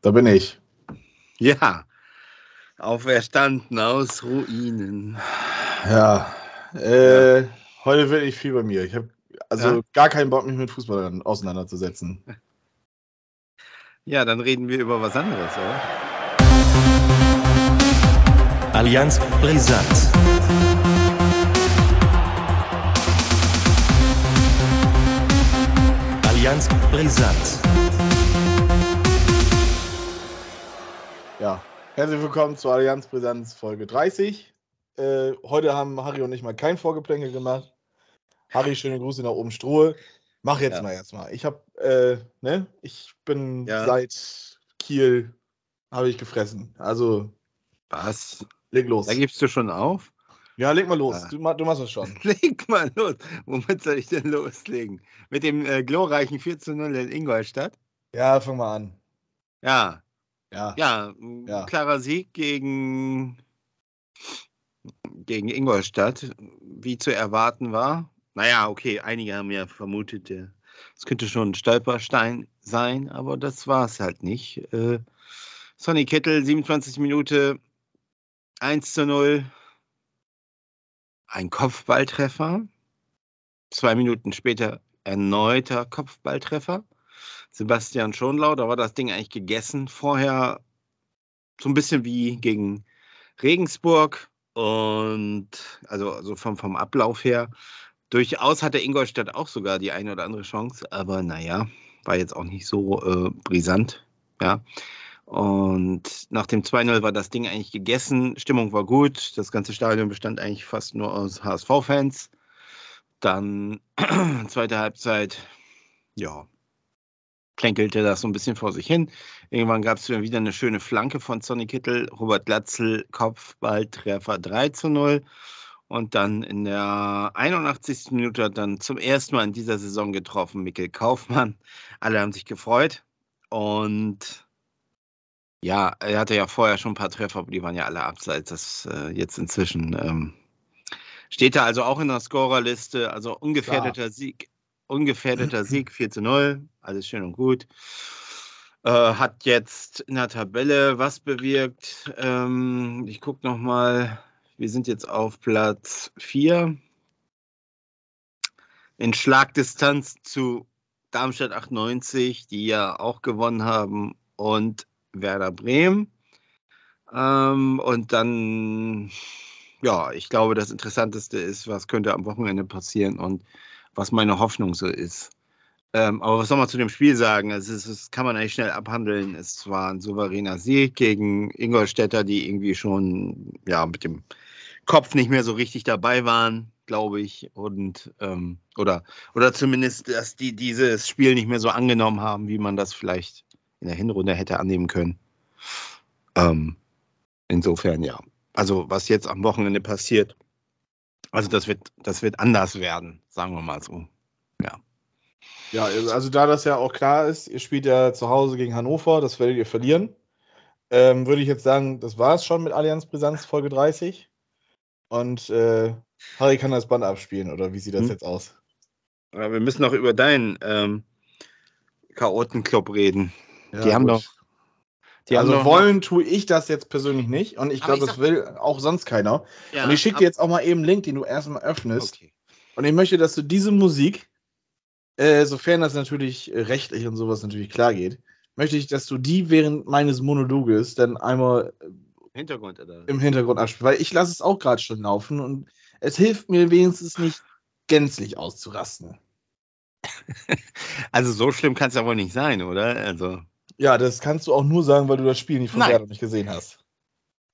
Da bin ich. Ja, auferstanden aus Ruinen. Ja, äh, ja. heute will ich viel bei mir. Ich habe also ja? gar keinen Bock, mich mit Fußball auseinanderzusetzen. Ja, dann reden wir über was anderes, oder? Allianz Brisant. Allianz Brisant. Ja, herzlich willkommen zur Allianz Brisanz Folge 30. Äh, heute haben Harry und ich mal kein Vorgeplänkel gemacht. Harry, schöne Grüße nach oben Strohe. Mach jetzt ja. mal erstmal. Ich habe, äh, ne, ich bin ja. seit Kiel, habe ich gefressen. Also. Was? Leg los. Da gibst du schon auf? Ja, leg mal los. Ah. Du, du, machst es schon. leg mal los. Womit soll ich denn loslegen? Mit dem äh, glorreichen 4 zu 0 in Ingolstadt? Ja, fang mal an. Ja, ja. Ja, ja. klarer Sieg gegen, gegen Ingolstadt, wie zu erwarten war. Naja, okay, einige haben ja vermutet, es könnte schon ein Stolperstein sein, aber das war es halt nicht. Äh, Sonny Kittel, 27 Minute, 1 zu 0. Ein Kopfballtreffer. Zwei Minuten später erneuter Kopfballtreffer. Sebastian Schonlau, da war das Ding eigentlich gegessen. Vorher so ein bisschen wie gegen Regensburg und also, also vom, vom Ablauf her. Durchaus hatte Ingolstadt auch sogar die eine oder andere Chance, aber naja, war jetzt auch nicht so äh, brisant. Ja. Und nach dem 2-0 war das Ding eigentlich gegessen. Stimmung war gut. Das ganze Stadion bestand eigentlich fast nur aus HSV-Fans. Dann zweite Halbzeit, ja, plänkelte das so ein bisschen vor sich hin. Irgendwann gab es wieder eine schöne Flanke von Sonny Kittel, Robert Glatzel, Kopfballtreffer 3 zu 0. Und dann in der 81. Minute hat dann zum ersten Mal in dieser Saison getroffen Mikkel Kaufmann. Alle haben sich gefreut. Und ja, er hatte ja vorher schon ein paar Treffer, aber die waren ja alle abseits. Das äh, jetzt inzwischen ähm, steht er also auch in der Scorerliste. Also ungefährdeter. Sieg ungefährdeter Sieg 4 zu 0, alles schön und gut. Äh, hat jetzt in der Tabelle was bewirkt. Ähm, ich gucke nochmal, wir sind jetzt auf Platz 4. In Schlagdistanz zu Darmstadt 98, die ja auch gewonnen haben, und Werder Bremen. Ähm, und dann, ja, ich glaube, das Interessanteste ist, was könnte am Wochenende passieren. Und was meine Hoffnung so ist. Ähm, aber was soll man zu dem Spiel sagen? Es ist, das kann man eigentlich schnell abhandeln. Es war ein souveräner Sieg gegen Ingolstädter, die irgendwie schon ja, mit dem Kopf nicht mehr so richtig dabei waren, glaube ich. Und ähm, oder, oder zumindest, dass die dieses Spiel nicht mehr so angenommen haben, wie man das vielleicht in der Hinrunde hätte annehmen können. Ähm, insofern ja. Also was jetzt am Wochenende passiert, also das wird, das wird anders werden, sagen wir mal so. Ja. Ja, also da das ja auch klar ist, ihr spielt ja zu Hause gegen Hannover, das werdet ihr verlieren. Ähm, würde ich jetzt sagen, das war es schon mit Allianz Brisanz Folge 30. Und äh, Harry kann das Band abspielen, oder wie sieht das hm. jetzt aus? Ja, wir müssen noch über deinen ähm, Chaotenclub reden. Ja, Die haben gut. doch also wollen tue ich das jetzt persönlich nicht und ich glaube, das will auch sonst keiner. Ja, und ich schicke dir jetzt auch mal eben einen Link, den du erstmal öffnest. Okay. Und ich möchte, dass du diese Musik, äh, sofern das natürlich rechtlich und sowas natürlich klar geht, möchte ich, dass du die während meines Monologes dann einmal Hintergrund, im Hintergrund abspielst. Weil ich lasse es auch gerade schon laufen und es hilft mir wenigstens nicht gänzlich auszurasten. also so schlimm kann es ja wohl nicht sein, oder? Also ja, das kannst du auch nur sagen, weil du das Spiel nicht von Werder nicht gesehen hast.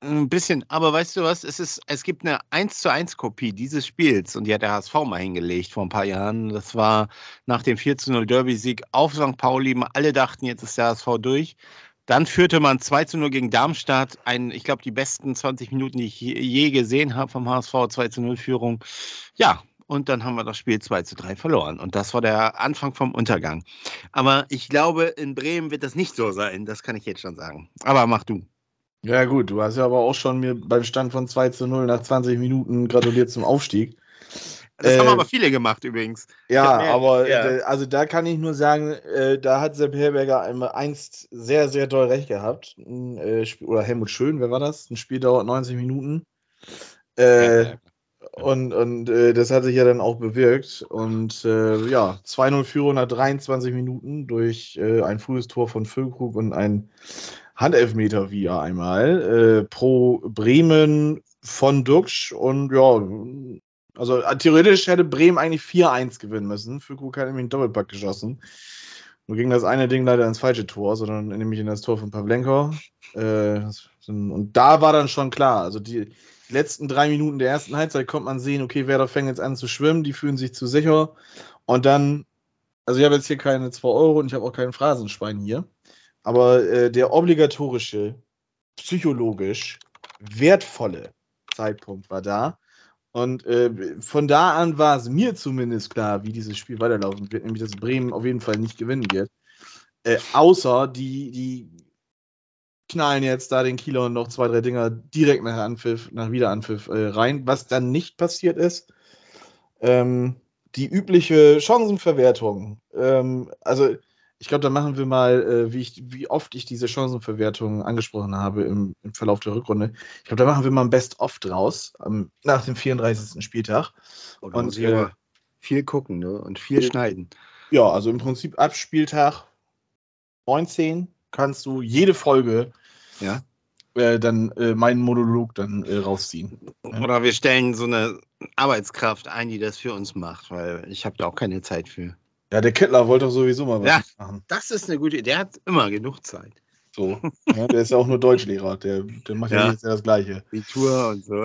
Ein bisschen, aber weißt du was? Es, ist, es gibt eine 1 zu 1 Kopie dieses Spiels und die hat der HSV mal hingelegt vor ein paar Jahren. Das war nach dem 4 zu 0 Derby-Sieg auf St. Pauli. Alle dachten, jetzt ist der HSV durch. Dann führte man 2 zu 0 gegen Darmstadt. Ein, ich glaube, die besten 20 Minuten, die ich je gesehen habe vom HSV, 2 zu 0 Führung. Ja, und dann haben wir das Spiel 2 zu 3 verloren. Und das war der Anfang vom Untergang. Aber ich glaube, in Bremen wird das nicht so sein. Das kann ich jetzt schon sagen. Aber mach du. Ja, gut, du hast ja aber auch schon mir beim Stand von 2 zu 0 nach 20 Minuten gratuliert zum Aufstieg. Das Äh, haben aber viele gemacht übrigens. Ja, aber ja. äh, also da kann ich nur sagen, äh, da hat Sepp Herberger einmal einst sehr, sehr doll recht gehabt. Äh, oder Helmut Schön, wer war das? Ein Spiel dauert 90 Minuten. Äh, und und äh, das hat sich ja dann auch bewirkt. Und äh, ja, 2-0 Führung nach 23 Minuten durch äh, ein frühes Tor von Füllkrug und ein Handelfmeter wieder einmal äh, pro Bremen von Duxch. Und ja, also äh, theoretisch hätte Bremen eigentlich 4-1 gewinnen müssen. Füllkrug hat nämlich einen Doppelpack geschossen. Nur ging das eine Ding leider ins falsche Tor, sondern nämlich in das Tor von Pavlenko. Äh, und da war dann schon klar, also die letzten drei Minuten der ersten Halbzeit konnte man sehen, okay, Werder fängt jetzt an zu schwimmen, die fühlen sich zu sicher. Und dann, also ich habe jetzt hier keine 2 Euro und ich habe auch keinen Phrasenschwein hier. Aber äh, der obligatorische, psychologisch wertvolle Zeitpunkt war da. Und äh, von da an war es mir zumindest klar, wie dieses Spiel weiterlaufen wird, nämlich dass Bremen auf jeden Fall nicht gewinnen wird. Äh, außer die, die knallen jetzt da den Kieler noch zwei, drei Dinger direkt nach Anpfiff, nach Wiederanpfiff äh, rein, was dann nicht passiert ist. Ähm, die übliche Chancenverwertung. Ähm, also ich glaube, da machen wir mal, äh, wie, ich, wie oft ich diese Chancenverwertung angesprochen habe im, im Verlauf der Rückrunde. Ich glaube, da machen wir mal ein Best-of draus ähm, nach dem 34. Spieltag. Und, Und, muss äh, viel gucken ne? und viel schneiden. Ja, also im Prinzip ab Spieltag 19 kannst du jede Folge Ja. äh, dann äh, meinen Monolog dann äh, rausziehen. Oder wir stellen so eine Arbeitskraft ein, die das für uns macht, weil ich habe da auch keine Zeit für. Ja, der Kettler wollte doch sowieso mal was Ja. machen. Das ist eine gute Idee. Der hat immer genug Zeit. So. Ja, der ist ja auch nur Deutschlehrer. Der, der macht ja, Ja. jetzt ja das Gleiche. Abitur und so.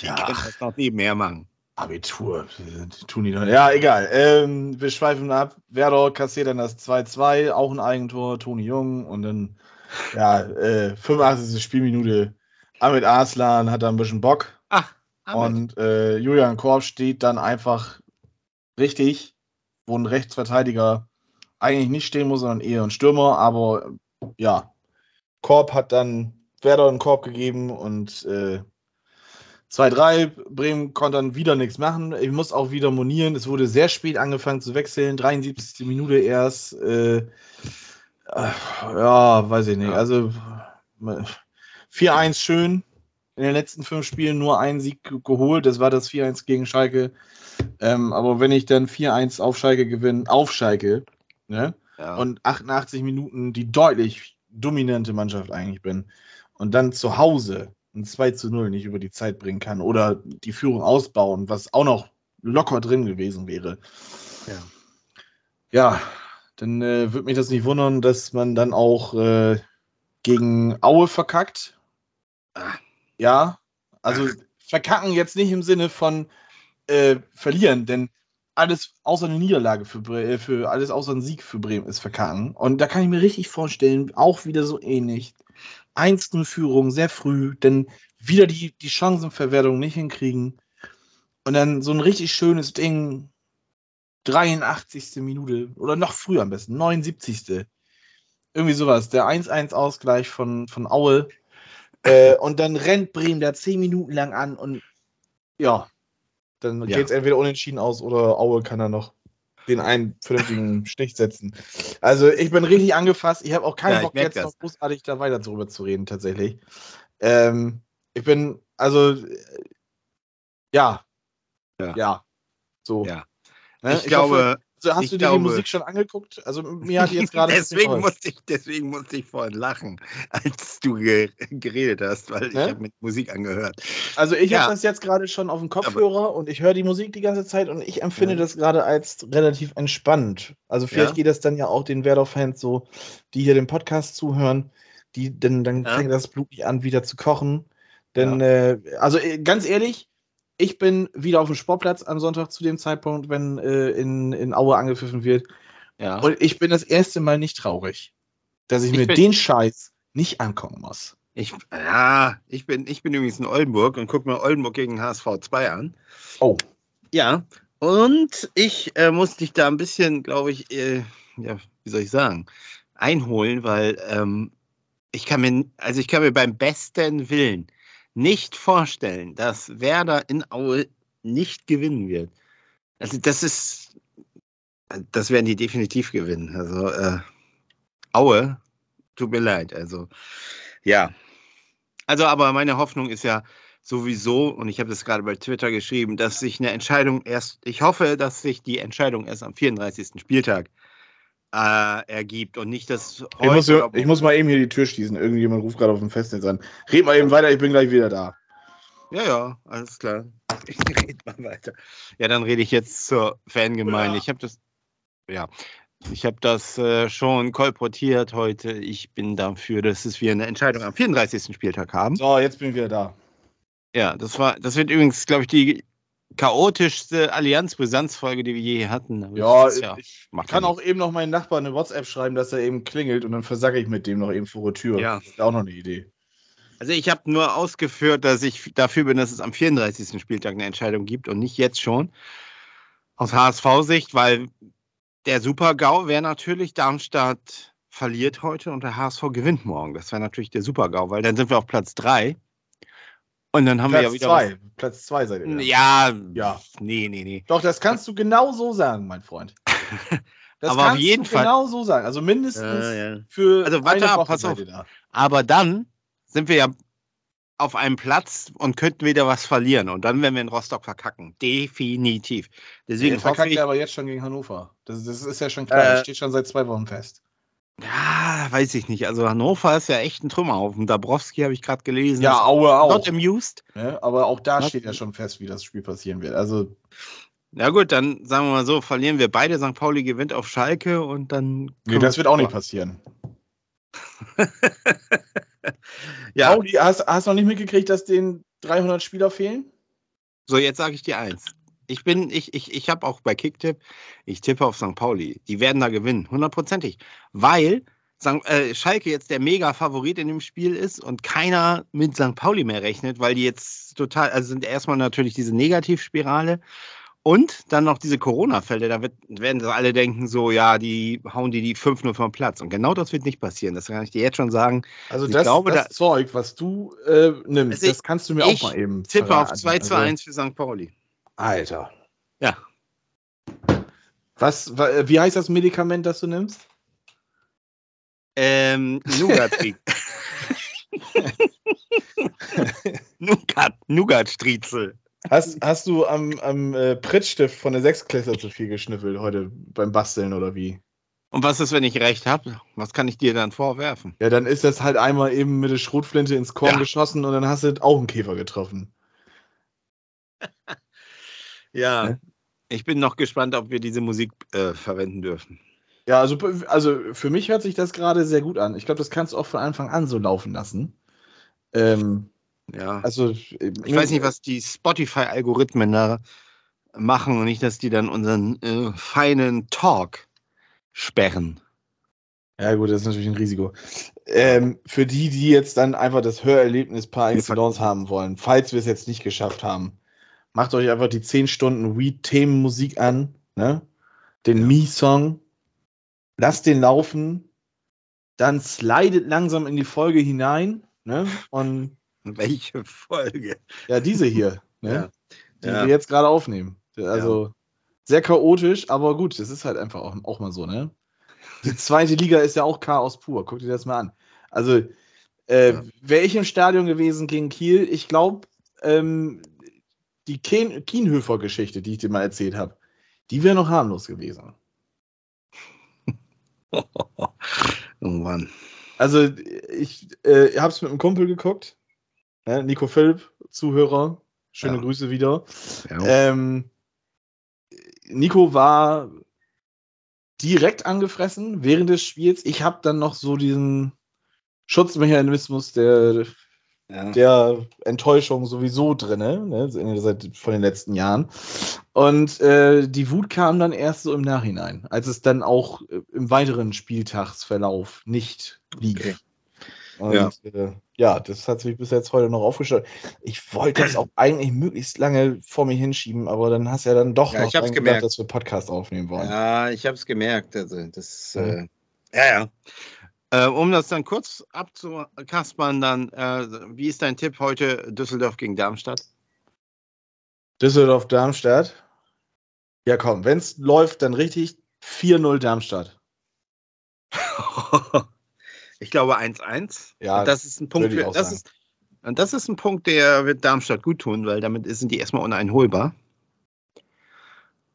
Die Ja. können das noch nebenher machen. Abitur, die tun die doch. Ja, egal. Ähm, wir schweifen ab. Werder kassiert dann das 2-2, auch ein Eigentor, Toni Jung und dann, ja, äh, 85. Spielminute. Ahmed Arslan hat da ein bisschen Bock. Ach, Ahmed. Und äh, Julian Korb steht dann einfach richtig, wo ein Rechtsverteidiger eigentlich nicht stehen muss, sondern eher ein Stürmer. Aber ja, Korb hat dann Werder einen Korb gegeben und äh, 2-3. Bremen konnte dann wieder nichts machen. Ich muss auch wieder monieren. Es wurde sehr spät angefangen zu wechseln. 73. Minute erst. Äh, ja, weiß ich nicht. Ja. Also 4-1 schön. In den letzten fünf Spielen nur einen Sieg ge- geholt. Das war das 4-1 gegen Schalke. Ähm, aber wenn ich dann 4-1 auf Schalke gewinne, auf Schalke, ne? ja. und 88 Minuten die deutlich dominante Mannschaft eigentlich bin und dann zu Hause ein 2 zu 0 nicht über die Zeit bringen kann oder die Führung ausbauen, was auch noch locker drin gewesen wäre. Ja. Ja, dann äh, würde mich das nicht wundern, dass man dann auch äh, gegen Aue verkackt. Ja, also verkacken jetzt nicht im Sinne von äh, verlieren, denn alles außer eine Niederlage für, Bre äh, für alles außer ein Sieg für Bremen ist verkacken. Und da kann ich mir richtig vorstellen, auch wieder so ähnlich. 1-0 Führung, sehr früh, denn wieder die, die Chancenverwertung nicht hinkriegen. Und dann so ein richtig schönes Ding, 83. Minute oder noch früher am besten, 79. Irgendwie sowas, der 1-1-Ausgleich von, von Aue. Äh, und dann rennt Bremen da 10 Minuten lang an und ja, dann Ja. geht es entweder unentschieden aus oder Aue kann da noch den einen vernünftigen Stich setzen. Also ich bin richtig angefasst. Ich habe auch keinen Ja, Bock jetzt das. noch großartig da weiter drüber zu reden, tatsächlich. Ähm, ich bin, also, äh, ja. Ja. Ja. So. Ja. Ne? ich, glaube, hoffe, also hast ich du dir glaube- die Musik schon angeguckt? Also mir hat die jetzt gerade. deswegen, musste ich, deswegen musste ich vorhin lachen, als du ge geredet hast, weil ich Ne? habe mit Musik angehört. Also ich Ja. habe das jetzt gerade schon auf dem Kopfhörer und ich höre die Musik die ganze Zeit und ich empfinde Ja. das gerade als relativ entspannt. Also vielleicht Ja. geht das dann ja auch den Werder-Fans so, die hier den Podcast zuhören, die denn dann fängt das Blut nicht an, wieder zu kochen. Denn, äh, also äh, ganz ehrlich, ich bin wieder auf dem Sportplatz am Sonntag zu dem Zeitpunkt, wenn äh, in, in Aue angepfiffen wird. Ja. Und ich bin das erste Mal nicht traurig, dass ich, Ich mir den Scheiß nicht angucken muss. Ich, ja, ich bin, ich bin übrigens in Oldenburg und gucke mir Oldenburg gegen HSV 2 an. Oh. Ja, und ich äh, muss dich da ein bisschen, glaube ich, äh, ja, wie soll ich sagen, einholen, weil ähm, ich kann mir, also ich kann mir beim besten Willen nicht vorstellen, dass Werder in Aue nicht gewinnen wird. Also das ist, das werden die definitiv gewinnen. Also äh, Aue, tut mir leid. Also ja. Also aber meine Hoffnung ist ja sowieso, und ich habe das gerade bei Twitter geschrieben, dass sich eine Entscheidung erst, ich hoffe, dass sich die Entscheidung erst am 34. Spieltag äh, ergibt und nicht das Ich muss, ich muss mal eben hier die Tür schließen. Irgendjemand ruft gerade auf dem Festnetz an. Red mal eben weiter, ich bin gleich wieder da. Ja, ja, alles klar. Ich rede mal weiter. Ja, dann rede ich jetzt zur Fangemeinde. Ich habe das, ja, ich habe das äh, schon kolportiert heute. Ich bin dafür, dass es wir eine Entscheidung am 34. Spieltag haben. So, jetzt bin ich wieder da. Ja, das war, das wird übrigens, glaube ich, die chaotischste Allianz-Brisanz-Folge, die wir je hatten. Aber Ja, ist ich macht kann ja auch eben noch meinen Nachbarn eine WhatsApp schreiben, dass er eben klingelt und dann versacke ich mit dem noch eben vor der Tür. Ja. Das ist auch noch eine Idee. Also ich habe nur ausgeführt, dass ich dafür bin, dass es am 34. Spieltag eine Entscheidung gibt und nicht jetzt schon. Aus HSV-Sicht, weil der Super-GAU wäre natürlich, Darmstadt verliert heute und der HSV gewinnt morgen. Das wäre natürlich der Super-GAU, weil dann sind wir auf Platz 3. Und dann haben wir ja Platz wieder. zwei. Platz zwei seid ihr. Ja. ja, nee, nee, nee. Doch, das kannst du genau so sagen, mein Freund. Das Aber auf kannst jeden du Fall- genau so sagen. Also mindestens Ja, ja. für Also warte ab, pass auf. da. Aber dann sind wir ja auf einem Platz und könnten wieder was verlieren. Und dann werden wir in Rostock verkacken. Definitiv. Deswegen hoffe verkackt ich. ja aber jetzt schon gegen Hannover. Das, das ist ja schon klar. Äh, das steht schon seit zwei Wochen fest. Ja, weiß ich nicht. Also Hannover ist ja echt ein Trümmerhaufen. Dabrowski habe ich gerade gelesen. Ja, Aue auch. Not amused. Ne? Aber auch da Was? steht ja schon fest, wie das Spiel passieren wird. Also, Na gut, dann sagen wir mal so, verlieren wir beide. St. Pauli gewinnt auf Schalke und dann. nee, das wird auch nicht passieren. Ja, Pauli, hast, hast du noch nicht mitgekriegt, dass den 300 Spieler fehlen? so jetzt sage ich dir eins. Ich bin, ich, ich, ich habe auch bei Kicktipp, ich tippe auf St. Pauli. Die werden da gewinnen, hundertprozentig. Weil St. Äh, Schalke jetzt der Mega-Favorit in dem Spiel ist und keiner mit St. Pauli mehr rechnet, weil die jetzt total, also sind erstmal natürlich diese Negativspirale und dann noch diese Corona-Fälle. Da wird, werden sie alle denken, so, ja, die hauen die die 5-0 vom Platz. Und genau das wird nicht passieren. Das kann ich dir jetzt schon sagen. Also Ich das, glaube, das da- Zeug, was du äh, nimmst, Also ich- das kannst du mir ich auch mal eben Tippe auf verraten. 2 zu Also, 1 für St. Pauli. Alter. Ja. Was, wa- wie heißt das Medikament, das du nimmst? Ähm, Nougat. Nougat, Nougat-Striezel. Hast, hast du am, am äh, Prittstift von der Sechsklässler zu viel geschnüffelt heute beim Basteln oder wie? Und was ist, wenn ich recht habe? Was kann ich dir dann vorwerfen? Ja, dann ist das halt einmal eben mit der Schrotflinte ins Korn Ja. geschossen und dann hast du auch einen Käfer getroffen. Ja. Ne? Ich bin noch gespannt, ob wir diese Musik äh, verwenden dürfen. Ja, also, also für mich hört sich das gerade sehr gut an. Ich glaube, das kannst du auch von Anfang an so laufen lassen. Ähm, Ja. also, ich weiß nicht, was die Spotify-Algorithmen da machen und nicht, dass die dann unseren äh, feinen Talk sperren. Ja, gut, das ist natürlich ein Risiko. Ähm, für die, die jetzt dann einfach das Hörerlebnis par excellence haben wollen, falls wir es jetzt nicht geschafft haben, macht euch einfach die 10 Stunden Weed-Themenmusik an, ne? Den Me-Song, lasst den laufen, dann slidet langsam in die Folge hinein, ne? Und Welche Folge? ja, diese hier, ne? Ja. Die Ja. wir jetzt gerade aufnehmen. Also sehr chaotisch, aber gut, das ist halt einfach auch, auch mal so, ne? Die zweite Liga ist ja auch Chaos pur. Guck dir das mal an. Also, äh, Ja. wäre ich im Stadion gewesen gegen Kiel, ich glaube, ähm, die Kien Kienhöfer-Geschichte, die ich dir mal erzählt habe, die wäre noch harmlos gewesen. oh Mann. Also, ich äh, habe es mit einem Kumpel geguckt. Ne? Nico Philipp, Zuhörer. Schöne Ja. Grüße wieder. Ja. Ähm, Nico war direkt angefressen während des Spiels. Ich habe dann noch so diesen Schutzmechanismus der, ja. der Enttäuschung sowieso drin, ne? seit von den letzten Jahren. Und äh, die Wut kam dann erst so im Nachhinein, als es dann auch äh, im weiteren Spieltagsverlauf nicht lief. Okay. Und Ja. äh, ja, das hat sich bis jetzt heute noch aufgestellt. Ich wollte das auch eigentlich möglichst lange vor mir hinschieben, aber dann hast du ja dann doch Ja, noch ich hab's gemerkt. gedacht, dass wir Podcast aufnehmen wollen. Ja, ich habe es gemerkt. Also das, Ja. äh, ja, ja. Äh, um das dann kurz abzukaspern, dann, äh, wie ist dein Tipp heute Düsseldorf gegen Darmstadt? Düsseldorf, Darmstadt. Ja, komm, wenn es läuft, dann richtig 4-0 Darmstadt. ich glaube 1-1. Ja, Und das ist ein Punkt, für, auch das ist, und das ist ein Punkt, der wird Darmstadt gut tun, weil damit sind die erstmal uneinholbar.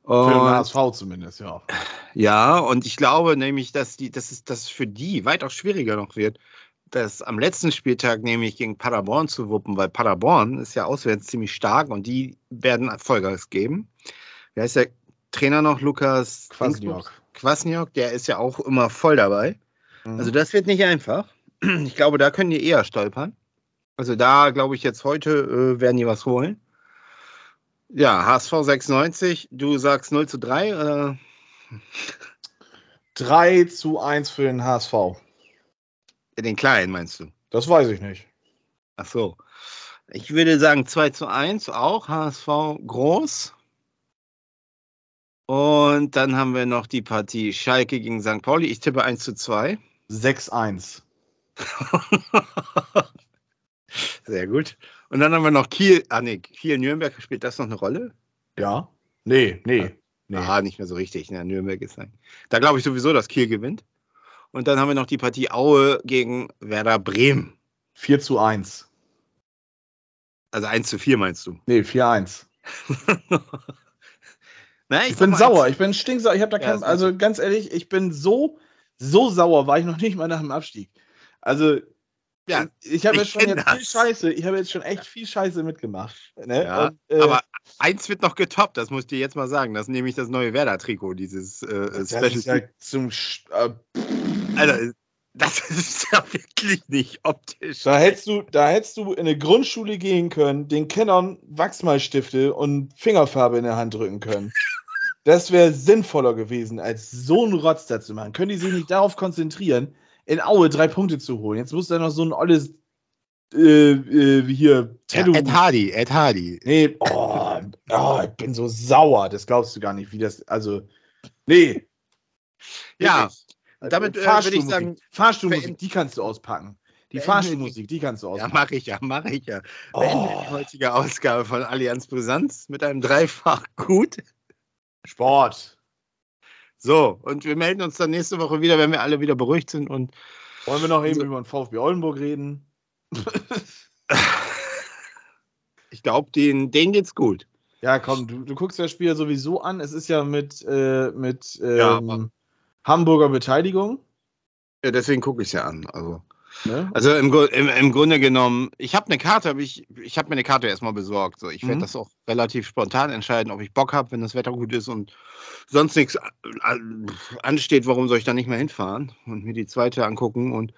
Für den Und, HSV zumindest, ja. Ja, und ich glaube nämlich, dass die, dass es das für die weitaus schwieriger noch wird, das am letzten Spieltag nämlich gegen Paderborn zu wuppen, weil Paderborn ist ja auswärts ziemlich stark und die werden Vollgas geben. Wer ist der Trainer noch? Lukas Kwasniok. Kwasniok, der ist ja auch immer voll dabei. Mhm. Also das wird nicht einfach. Ich glaube, da können die eher stolpern. Also da glaube ich jetzt heute äh, werden die was holen. Ja, HSV 96, du sagst 0 zu 3 oder? 3 zu 1 für den HSV. Den kleinen meinst du? Das weiß ich nicht. Ach so. Ich würde sagen 2 zu 1 auch, HSV groß. Und dann haben wir noch die Partie Schalke gegen St. Pauli. Ich tippe 1 zu 2. 6-1. Sehr gut. Und dann haben wir noch Kiel. Ah, nee, Kiel-Nürnberg. Spielt das noch eine Rolle? Ja? Nee, nee. Nee. Ah, nicht mehr so richtig. Ne? Nürnberg ist ein. Da glaube ich sowieso, dass Kiel gewinnt. Und dann haben wir noch die Partie Aue gegen Werder Bremen. 4 zu 1. Also 1 zu 4 meinst du? Nee, 4-1. Na, Ich sag bin sauer, 1 ich bin stinksauer. Ich habe da Ja, kein, also ganz ehrlich, ich bin so, so sauer, war ich noch nicht mal nach dem Abstieg. Also, Ja, ich habe jetzt schon jetzt viel. Scheiße, ich habe jetzt schon echt viel Scheiße mitgemacht. Ne? Ja, Und, äh, aber eins wird noch getoppt, das muss ich dir jetzt mal sagen. Das ist nämlich das neue Werder-Trikot, dieses äh, Special. ja zum Sch äh, Alter, das ist ja wirklich nicht optisch. Da hättest du, da hättest du in eine Grundschule gehen können, den Kennern Wachsmalstifte und Fingerfarbe in der Hand drücken können. Das wäre sinnvoller gewesen, als so einen Rotz da zu machen. Können die sich nicht darauf konzentrieren, in Aue drei Punkte zu holen? Jetzt muss da noch so ein olles äh, äh, wie hier Ja, Tattoo. Ed Hardy, Ed Hardy. nee, oh, oh, ich bin so sauer. Das glaubst du gar nicht, wie das. Also, nee. Ja, Wirklich. damit, äh, würde ich sagen, Fahrstuhlmusik, die kannst du auspacken. Die Fahrstuhlmusik, die kannst du Ja, auspacken. mache ich ja, mache ich ja. Oh. die heutige Ausgabe von Allianz Brisanz mit einem Dreifach gut. Sport. So, und wir melden uns dann nächste Woche wieder, wenn wir alle wieder beruhigt sind und Wollen wir noch eben über den VfB Oldenburg reden? ich glaube, denen, denen geht's gut. Ja, komm, du, du guckst das Spiel ja sowieso an. Es ist ja mit, äh, mit Ja, ähm, aber- Hamburger Beteiligung. Ja, deswegen gucke ich es ja an. Also, Ne? also im, im, im Grunde genommen, ich habe eine Karte, aber ich, ich habe mir eine Karte erstmal besorgt. So, ich werde Mhm. das auch relativ spontan entscheiden, ob ich Bock habe, wenn das Wetter gut ist und sonst nichts äh, ansteht, warum soll ich da nicht mehr hinfahren und mir die zweite angucken und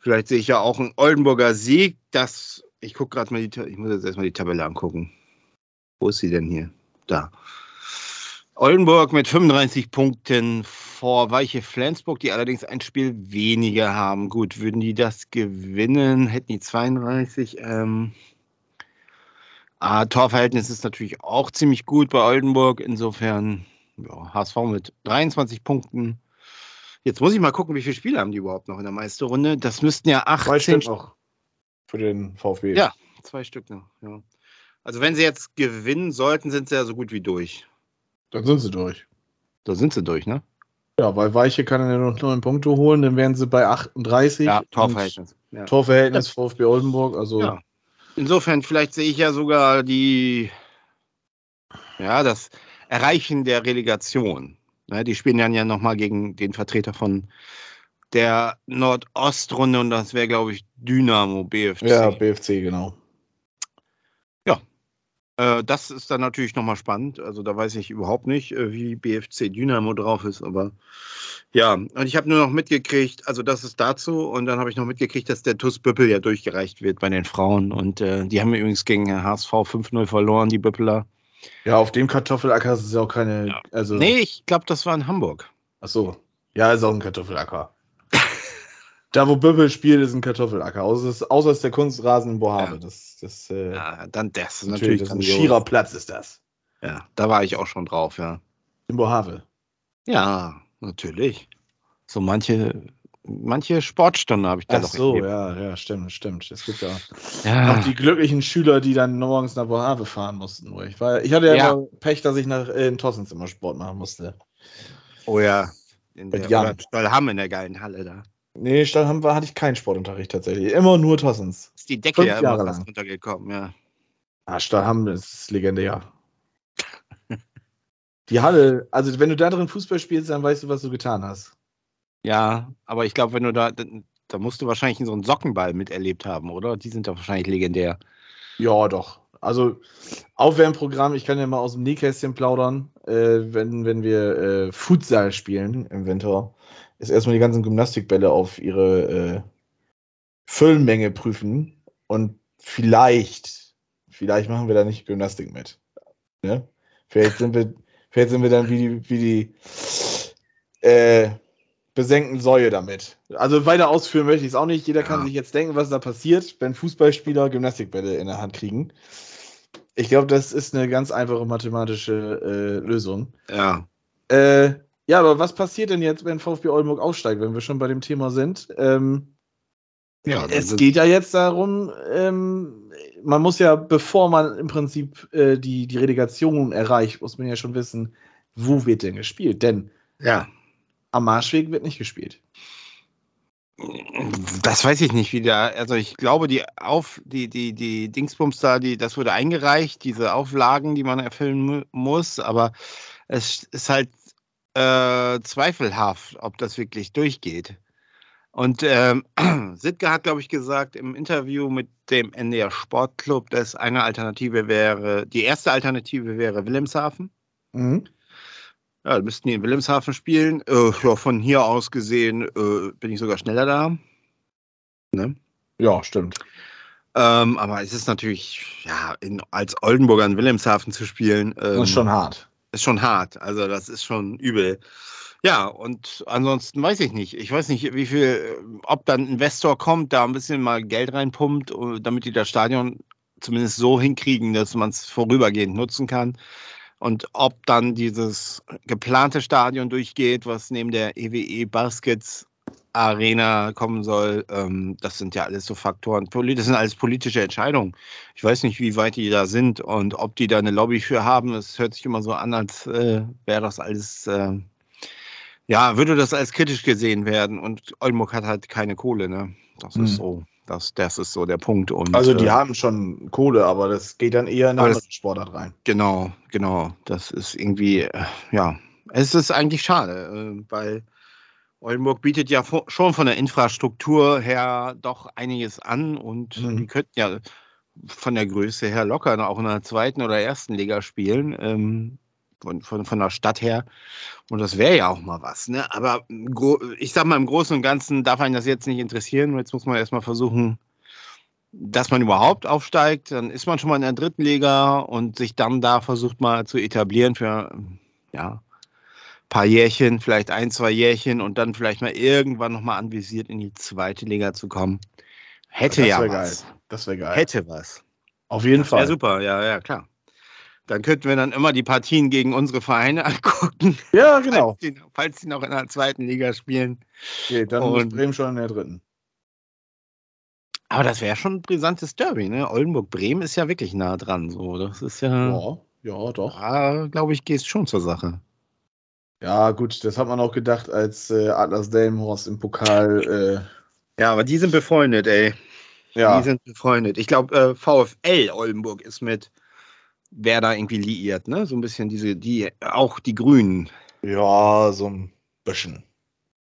vielleicht sehe ich ja auch einen Oldenburger Sieg. Das, ich gucke gerade mal die, ich muss jetzt erstmal die Tabelle angucken. Wo ist sie denn hier? Da. Oldenburg mit 35 Punkten vor Weiche Flensburg, die allerdings ein Spiel weniger haben. Gut, würden die das gewinnen, hätten die 32. Ähm, ah, Torverhältnis ist natürlich auch ziemlich gut bei Oldenburg. Insofern, ja, HSV mit 23 Punkten. Jetzt muss ich mal gucken, wie viele Spiele haben die überhaupt noch in der Meisterrunde. Das müssten ja 18 Zwei Stück noch für den VfB. Ja. Zwei Stück noch, ja. Also wenn sie jetzt gewinnen sollten, sind sie ja so gut wie durch. Dann sind sie durch. Da sind sie durch, ne? Ja, weil Weiche kann ja noch neun Punkte holen, dann wären sie bei 38. Ja, Torverhältnis. Ja. Torverhältnis VfB Oldenburg. Also, Ja. Insofern, vielleicht sehe ich ja sogar die, ja, das Erreichen der Relegation. Ne, die spielen dann ja nochmal gegen den Vertreter von der Nordostrunde und das wäre, glaube ich, Dynamo BFC. ja, BFC, genau. Äh, das ist dann natürlich nochmal spannend. Also da weiß ich überhaupt nicht, äh, wie BFC Dynamo drauf ist, aber ja, und ich habe nur noch mitgekriegt, also das ist dazu und dann habe ich noch mitgekriegt, dass der TUS Büppel ja durchgereicht wird bei den Frauen und äh, die haben übrigens gegen HSV 5-0 verloren, die Büppeler. Ja, auf dem Kartoffelacker ist es ja auch keine. Ja. Also, Nee, ich glaube, das war in Hamburg. Ach so. Ja, ist auch ein Kartoffelacker. Da, wo Böbbel spielt, ist ein Kartoffelacker. Außer es, außer ist der Kunstrasen in Bohave. Ja. Das, das, äh, Ja, dann das ist natürlich, das ist ein schierer Platz, ist das. Ja, da war ich auch schon drauf, ja. In Bohave. Ja, natürlich. So manche manche Sportstunde habe ich da Ach doch so, erlebt. ja, ja, stimmt, stimmt. Es gibt ja Ja. auch die glücklichen Schüler, die dann morgens nach Bohave fahren mussten. Wo ich, war, ich hatte ja, Ja. immer Pech, dass ich nach in Tossens immer Sport machen musste. Oh ja. In Mit der, Stollham in der geilen Halle da. Nee, Stallham war, hatte ich keinen Sportunterricht tatsächlich. Immer nur Tossens. Ist die Decke Fünf ja immer Jahre lang. runtergekommen, ja. Ah, Stallham ist legendär. Die Halle, also wenn du da drin Fußball spielst, dann weißt du, was du getan hast. Ja, aber ich glaube, wenn du da, da musst du wahrscheinlich so einen Sockenball miterlebt haben, oder? Die sind doch wahrscheinlich legendär. Ja, doch. Also Aufwärmprogramm, ich kann ja mal aus dem Nähkästchen plaudern, äh, wenn, wenn wir äh, Futsal spielen im Winter, ist erstmal die ganzen Gymnastikbälle auf ihre äh, Füllmenge prüfen und vielleicht, vielleicht machen wir da nicht Gymnastik mit. Ne? Vielleicht sind wir, vielleicht sind wir dann wie die, wie die äh, besenkten Säue damit. Also weiter ausführen möchte ich es auch nicht. Jeder kann Ja. sich jetzt denken, was da passiert, wenn Fußballspieler Gymnastikbälle in der Hand kriegen. Ich glaube, das ist eine ganz einfache mathematische äh, Lösung. Ja. Äh, ja, aber was passiert denn jetzt, wenn VfB Oldenburg aufsteigt, wenn wir schon bei dem Thema sind? Ähm, Ja, es geht ja jetzt darum, ähm, man muss ja, bevor man im Prinzip äh, die, die Relegation erreicht, muss man ja schon wissen, wo wird denn gespielt? Denn ja. am Marschweg wird nicht gespielt. Das weiß ich nicht, wie da, also ich glaube, die Auf, die, die, die Dingsbums da, die, das wurde eingereicht, diese Auflagen, die man erfüllen mu muss, aber es ist halt äh, zweifelhaft, ob das wirklich durchgeht. Und ähm, Sittke hat, glaube ich, gesagt im Interview mit dem NDR Sportclub, dass eine Alternative wäre, die erste Alternative wäre Wilhelmshaven. Mhm. Ja, müssten die in Wilhelmshaven spielen. Äh, ja, von hier aus gesehen äh, bin ich sogar schneller da. Ne? Ja, stimmt. Ähm, aber es ist natürlich, ja, in, als Oldenburger in Wilhelmshaven zu spielen, ähm, Das ist schon hart. Ist schon hart. Also das ist schon übel. Ja, und ansonsten weiß ich nicht. Ich weiß nicht, wie viel, äh, ob dann ein Investor kommt, da ein bisschen mal Geld reinpumpt, damit die das Stadion zumindest so hinkriegen, dass man es vorübergehend nutzen kann. Und ob dann dieses geplante Stadion durchgeht, was neben der EWE Baskets Arena kommen soll, ähm, das sind ja alles so Faktoren. Das sind alles politische Entscheidungen. Ich weiß nicht, wie weit die da sind und ob die da eine Lobby für haben. Es hört sich immer so an, als äh, wäre das alles, äh, ja, würde das als kritisch gesehen werden. Und Oldenburg hat halt keine Kohle, ne? Das Hm. ist so. Das, das ist so der Punkt. Und, Also die äh, haben schon Kohle, aber das geht dann eher in eine andere Sportart rein. Genau, genau. Das ist irgendwie, äh, ja, es ist eigentlich schade, äh, weil Oldenburg bietet ja schon von der Infrastruktur her doch einiges an und Mhm. die könnten ja von der Größe her locker auch in der zweiten oder ersten Liga spielen, ähm, von, von, von der Stadt her. Und das wäre ja auch mal was. Ne? Aber ich sag mal, im Großen und Ganzen darf einen das jetzt nicht interessieren. Jetzt muss man erstmal versuchen, dass man überhaupt aufsteigt, dann ist man schon mal in der dritten Liga und sich dann da versucht mal zu etablieren für ja paar Jährchen, vielleicht ein, zwei Jährchen und dann vielleicht mal irgendwann nochmal anvisiert in die zweite Liga zu kommen. Hätte das ja was. geil. Das wäre geil. Hätte was. Auf jeden Das Fall. super, ja, ja, klar. Dann könnten wir dann immer die Partien gegen unsere Vereine angucken, Ja, genau. falls, die, falls die noch in der zweiten Liga spielen. Okay, dann ist Und- Bremen schon in der dritten. Aber das wäre schon ein brisantes Derby, ne? Oldenburg-Bremen ist ja wirklich nah dran. So. Das ist ja, Ja, ja, doch. da glaube ich, geht es schon zur Sache. Ja, gut, das hat man auch gedacht, als äh, Atlas Delmenhorst im Pokal. Ja, aber die sind befreundet, ey. Äh, ja, Die sind befreundet. Ich glaube, äh, VfL Oldenburg ist mit Werder irgendwie liiert, ne? So ein bisschen diese, die, auch die Grünen. ja, so ein bisschen.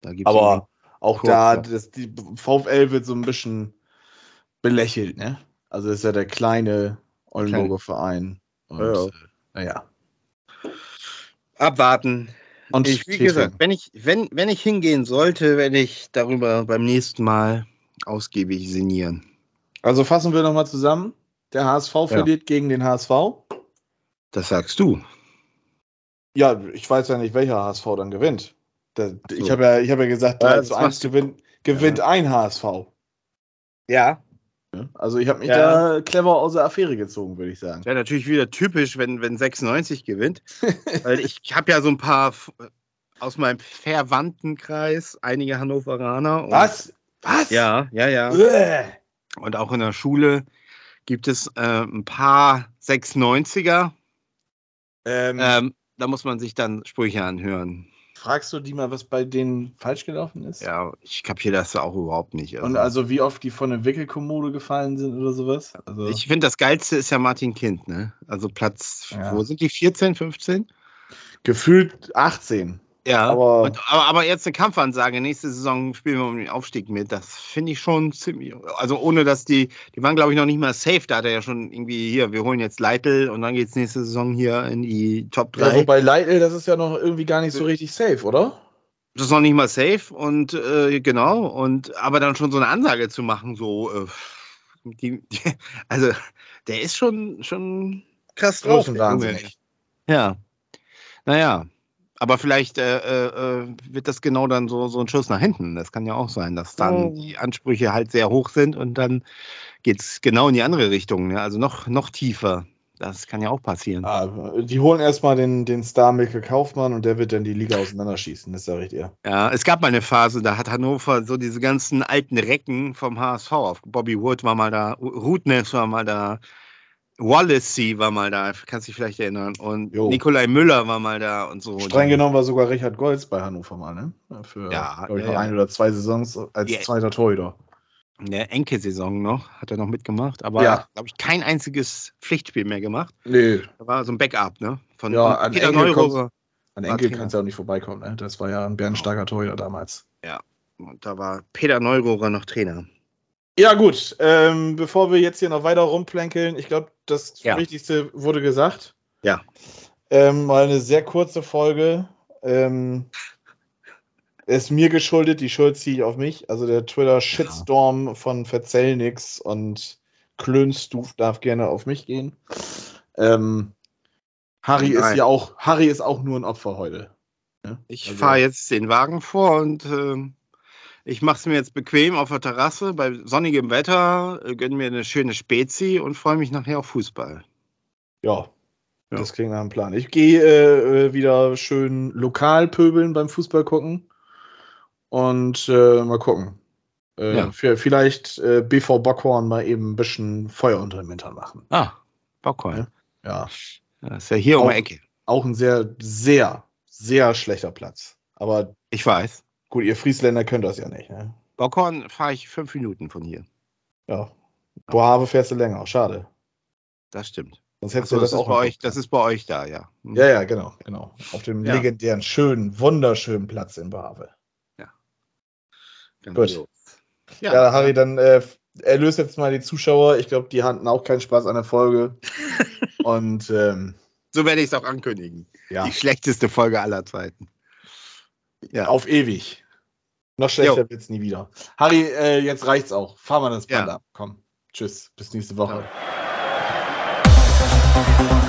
Da gibt's Aber auch Kurz, da, das, die VfL wird so ein bisschen belächelt, ne? Also das ist ja der kleine Oldenburger Verein. Und, Ja, ja. äh, naja. abwarten. Und ich, wie gesagt, wenn ich, wenn, wenn ich hingehen sollte, werde ich darüber beim nächsten Mal ausgiebig sinnieren. Also fassen wir nochmal zusammen. Der HSV verliert gegen den HSV. Das sagst du. Ja, ich weiß ja nicht, welcher HSV dann gewinnt. Da, Ich so. habe ja, ich hab ja gesagt, Ja, 3 das zu 1 machst du. gewinnt, gewinnt ein HSV. Ja. Also ich habe mich Ja. da clever aus der Affäre gezogen, würde ich sagen. Wäre natürlich wieder typisch, wenn, wenn 96 gewinnt. Weil ich habe ja so ein paar aus meinem Verwandtenkreis einige Hannoveraner. Was? Was? Ja, ja, ja. Uäh. Und auch in der Schule gibt es äh, ein paar 690er. Ähm, Ähm, da muss man sich dann Sprüche anhören. Fragst du die mal, was bei denen falsch gelaufen ist? Ja, ich kapiere das auch überhaupt nicht. Und also wie oft die von der Wickelkommode gefallen sind oder sowas? Also, ich finde, das Geilste ist ja Martin Kind, ne? Also Platz, Ja. wo sind die? 14, 15? gefühlt 18. Ja. Aber- und, aber, aber jetzt eine Kampfansage, nächste Saison spielen wir um den Aufstieg mit. Das finde ich schon ziemlich. Also ohne dass die, die waren, glaube ich, noch nicht mal safe. Da hat er ja schon irgendwie hier, wir holen jetzt Leitl und dann geht es nächste Saison hier in die Top Ja, 3. wobei Leitl, das ist ja noch irgendwie gar nicht so richtig safe, oder? das ist noch nicht mal safe und äh, genau. Und aber dann schon so eine Ansage zu machen, so, äh, die, die, also der ist schon, schon krass drauf. Ja. Naja. Aber vielleicht äh, äh, wird das genau dann so, so ein Schuss nach hinten. Das kann ja auch sein, dass dann Oh. die Ansprüche halt sehr hoch sind und dann geht es genau in die andere Richtung. Ne? Also noch, noch tiefer. Das kann ja auch passieren. Ah, die holen erstmal den, den Star Milke Kaufmann und der wird dann die Liga auseinanderschießen, das sage ich dir. Ja, es gab mal eine Phase, da hat Hannover so diese ganzen alten Recken vom HSV auf. Bobby Wood war mal da, Rudness war mal da, Wallacey war mal da, kannst dich vielleicht erinnern. Und Jo. Nikolai Müller war mal da und so. Streng genommen war sogar Richard Golz bei Hannover mal, ne? Für Ja, glaub ich, ja, ja. ein oder zwei Saisons als Ja. zweiter Torhüter. In der Enke-Saison noch, hat er noch mitgemacht, aber Ja. glaube ich kein einziges Pflichtspiel mehr gemacht. Nee, Da war so ein Backup, ne? Von Ja, an Peter Enke Neururer. an Enkel kannst du auch nicht vorbeikommen, ne? Das war ja ein bärenstarker Torhüter damals. Und da war Peter Neururer noch Trainer. Ja, gut. Ähm, bevor wir jetzt hier noch weiter rumplänkeln, ich glaube, das Ja. Wichtigste wurde gesagt. Ja. Ähm, mal eine sehr kurze Folge. Ähm, ist mir geschuldet, die Schuld ziehe ich auf mich. Also der Twitter-Shitstorm von Verzell nix und Klönstuf darf gerne auf mich gehen. Ähm, Harry ist Nein. ja auch, Harry ist auch nur ein Opfer heute. ne? Ich Also- fahre jetzt den Wagen vor und ähm, ich mache es mir jetzt bequem auf der Terrasse bei sonnigem Wetter, äh, gönne mir eine schöne Spezi und freue mich nachher auf Fußball. Ja, Ja. das klingt nach einem Plan. Ich gehe äh, äh, wieder schön lokal pöbeln beim Fußball gucken und äh, mal gucken. Äh, Ja. für, vielleicht äh, BV Bockhorn mal eben ein bisschen Feuer unter den Hintern machen. Ah, Bockholm. Ja. Ja, Das ist ja hier um die Auch- Ecke. auch ein sehr, sehr, sehr schlechter Platz. Aber Ich weiß. Gut, ihr Friesländer könnt das ja nicht. Ne? Bockhorn fahre ich fünf Minuten von hier. Ja. Bohave fährst du länger, schade. Das stimmt. Sonst hättest Achso, du das, das, ist auch bei euch, das ist bei euch da, ja. Hm. Ja, ja, genau, genau. Auf dem Ja. legendären, schönen, wunderschönen Platz in Bohave. Grandios. Ja, Ja, Harry, dann äh, erlöst jetzt mal die Zuschauer. Ich glaube, die hatten auch keinen Spaß an der Folge. Und ähm, so werde ich es auch ankündigen. ja, Die schlechteste Folge aller Zeiten. Ja. auf ewig. Noch schlechter Jo. wird's nie wieder. Harry, äh, jetzt reicht's auch. Fahr mal das Band Ja. ab. Komm. Tschüss. Bis nächste Woche. Allianz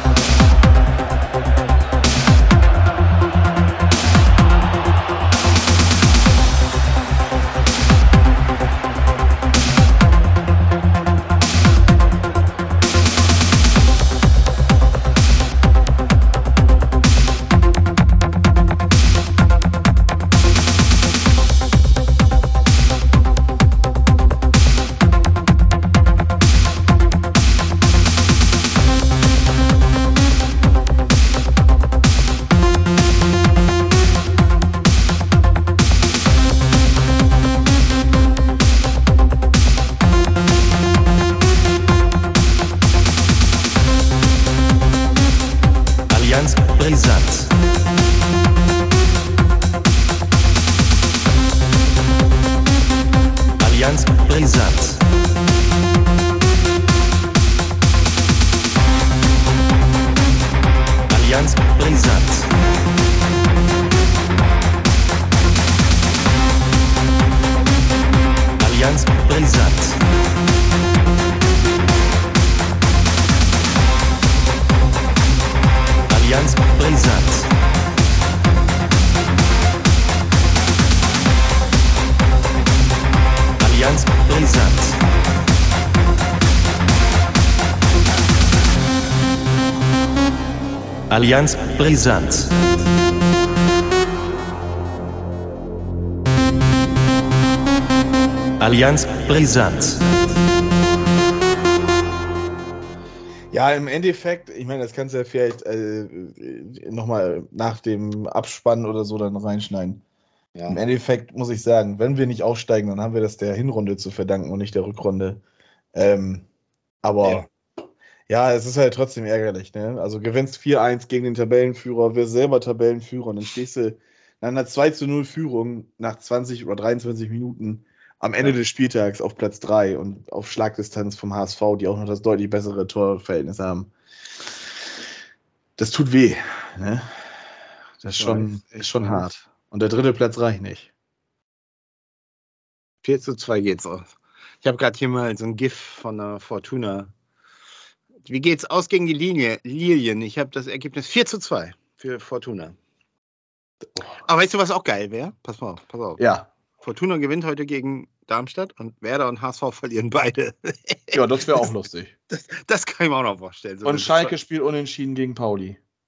Allianz brisant. Allianz brisant. Allianz brisant. Allianz brisant. Land brisant. Allianz Brisant. Allianz Brisant. Ja, im Endeffekt, ich meine, das kannst du ja vielleicht äh, nochmal nach dem Abspann oder so dann reinschneiden. Ja. Im Endeffekt muss ich sagen, wenn wir nicht aufsteigen, dann haben wir das der Hinrunde zu verdanken und nicht der Rückrunde. Ähm, aber ja. es ist halt trotzdem ärgerlich. Ne? Also gewinnst 4-1 gegen den Tabellenführer, wirst selber Tabellenführer und dann stehst du nach einer 2 zu 0 Führung nach 20 oder 23 Minuten am Ende Ja. des Spieltags auf Platz 3 und auf Schlagdistanz vom HSV, die auch noch das deutlich bessere Torverhältnis haben. Das tut weh. Ne? Das ist schon, ist schon hart. Und der dritte Platz reicht nicht. 4 zu 2 geht's aus. Ich habe gerade hier mal so ein GIF von der Fortuna. Wie geht's aus gegen die Linie? Lilien. Ich habe das Ergebnis 4 zu 2 für Fortuna. Aber weißt du, was auch geil wäre? Pass mal auf, pass auf. Ja. Fortuna gewinnt heute gegen Darmstadt und Werder und HSV verlieren beide. Ja, das wäre auch lustig. Das kann ich mir auch noch vorstellen. So Und Schalke spielt unentschieden gegen Pauli.